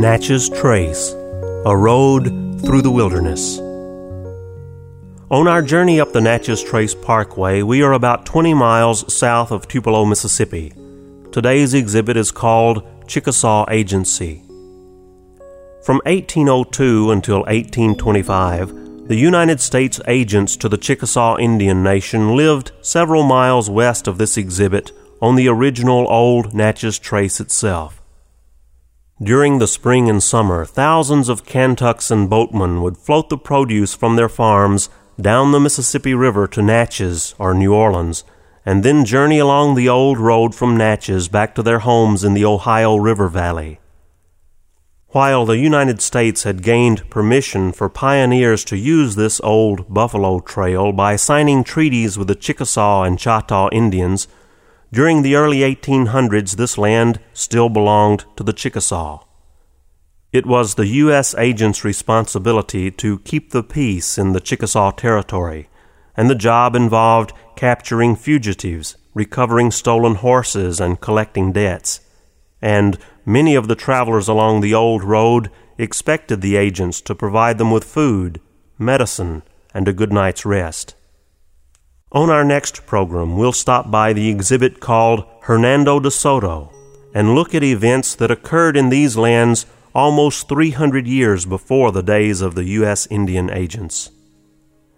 Natchez Trace, a road through the wilderness. On our journey up the Natchez Trace Parkway, we are about 20 miles south of Tupelo, Mississippi. Today's exhibit is called Chickasaw Agency. From 1802 until 1825, the United States agents to the Chickasaw Indian Nation lived several miles west of this exhibit on the original old Natchez Trace itself. During the spring and summer, thousands of Kaintucks and boatmen would float the produce from their farms down the Mississippi River to Natchez or New Orleans, and then journey along the old road from Natchez back to their homes in the Ohio River Valley. While the United States had gained permission for pioneers to use this old buffalo trail by signing treaties with the Chickasaw and Choctaw Indians, during the early 1800s, this land still belonged to the Chickasaw. It was the U.S. agent's responsibility to keep the peace in the Chickasaw territory, and the job involved capturing fugitives, recovering stolen horses, and collecting debts. And many of the travelers along the old road expected the agents to provide them with food, medicine, and a good night's rest. On our next program, we'll stop by the exhibit called Hernando de Soto and look at events that occurred in these lands almost 300 years before the days of the U.S. Indian agents.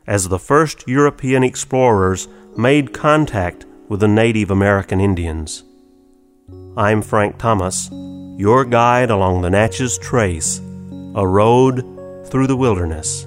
As the first European explorers made contact with the Native American Indians. I'm Frank Thomas, your guide along the Natchez Trace, a road through the wilderness.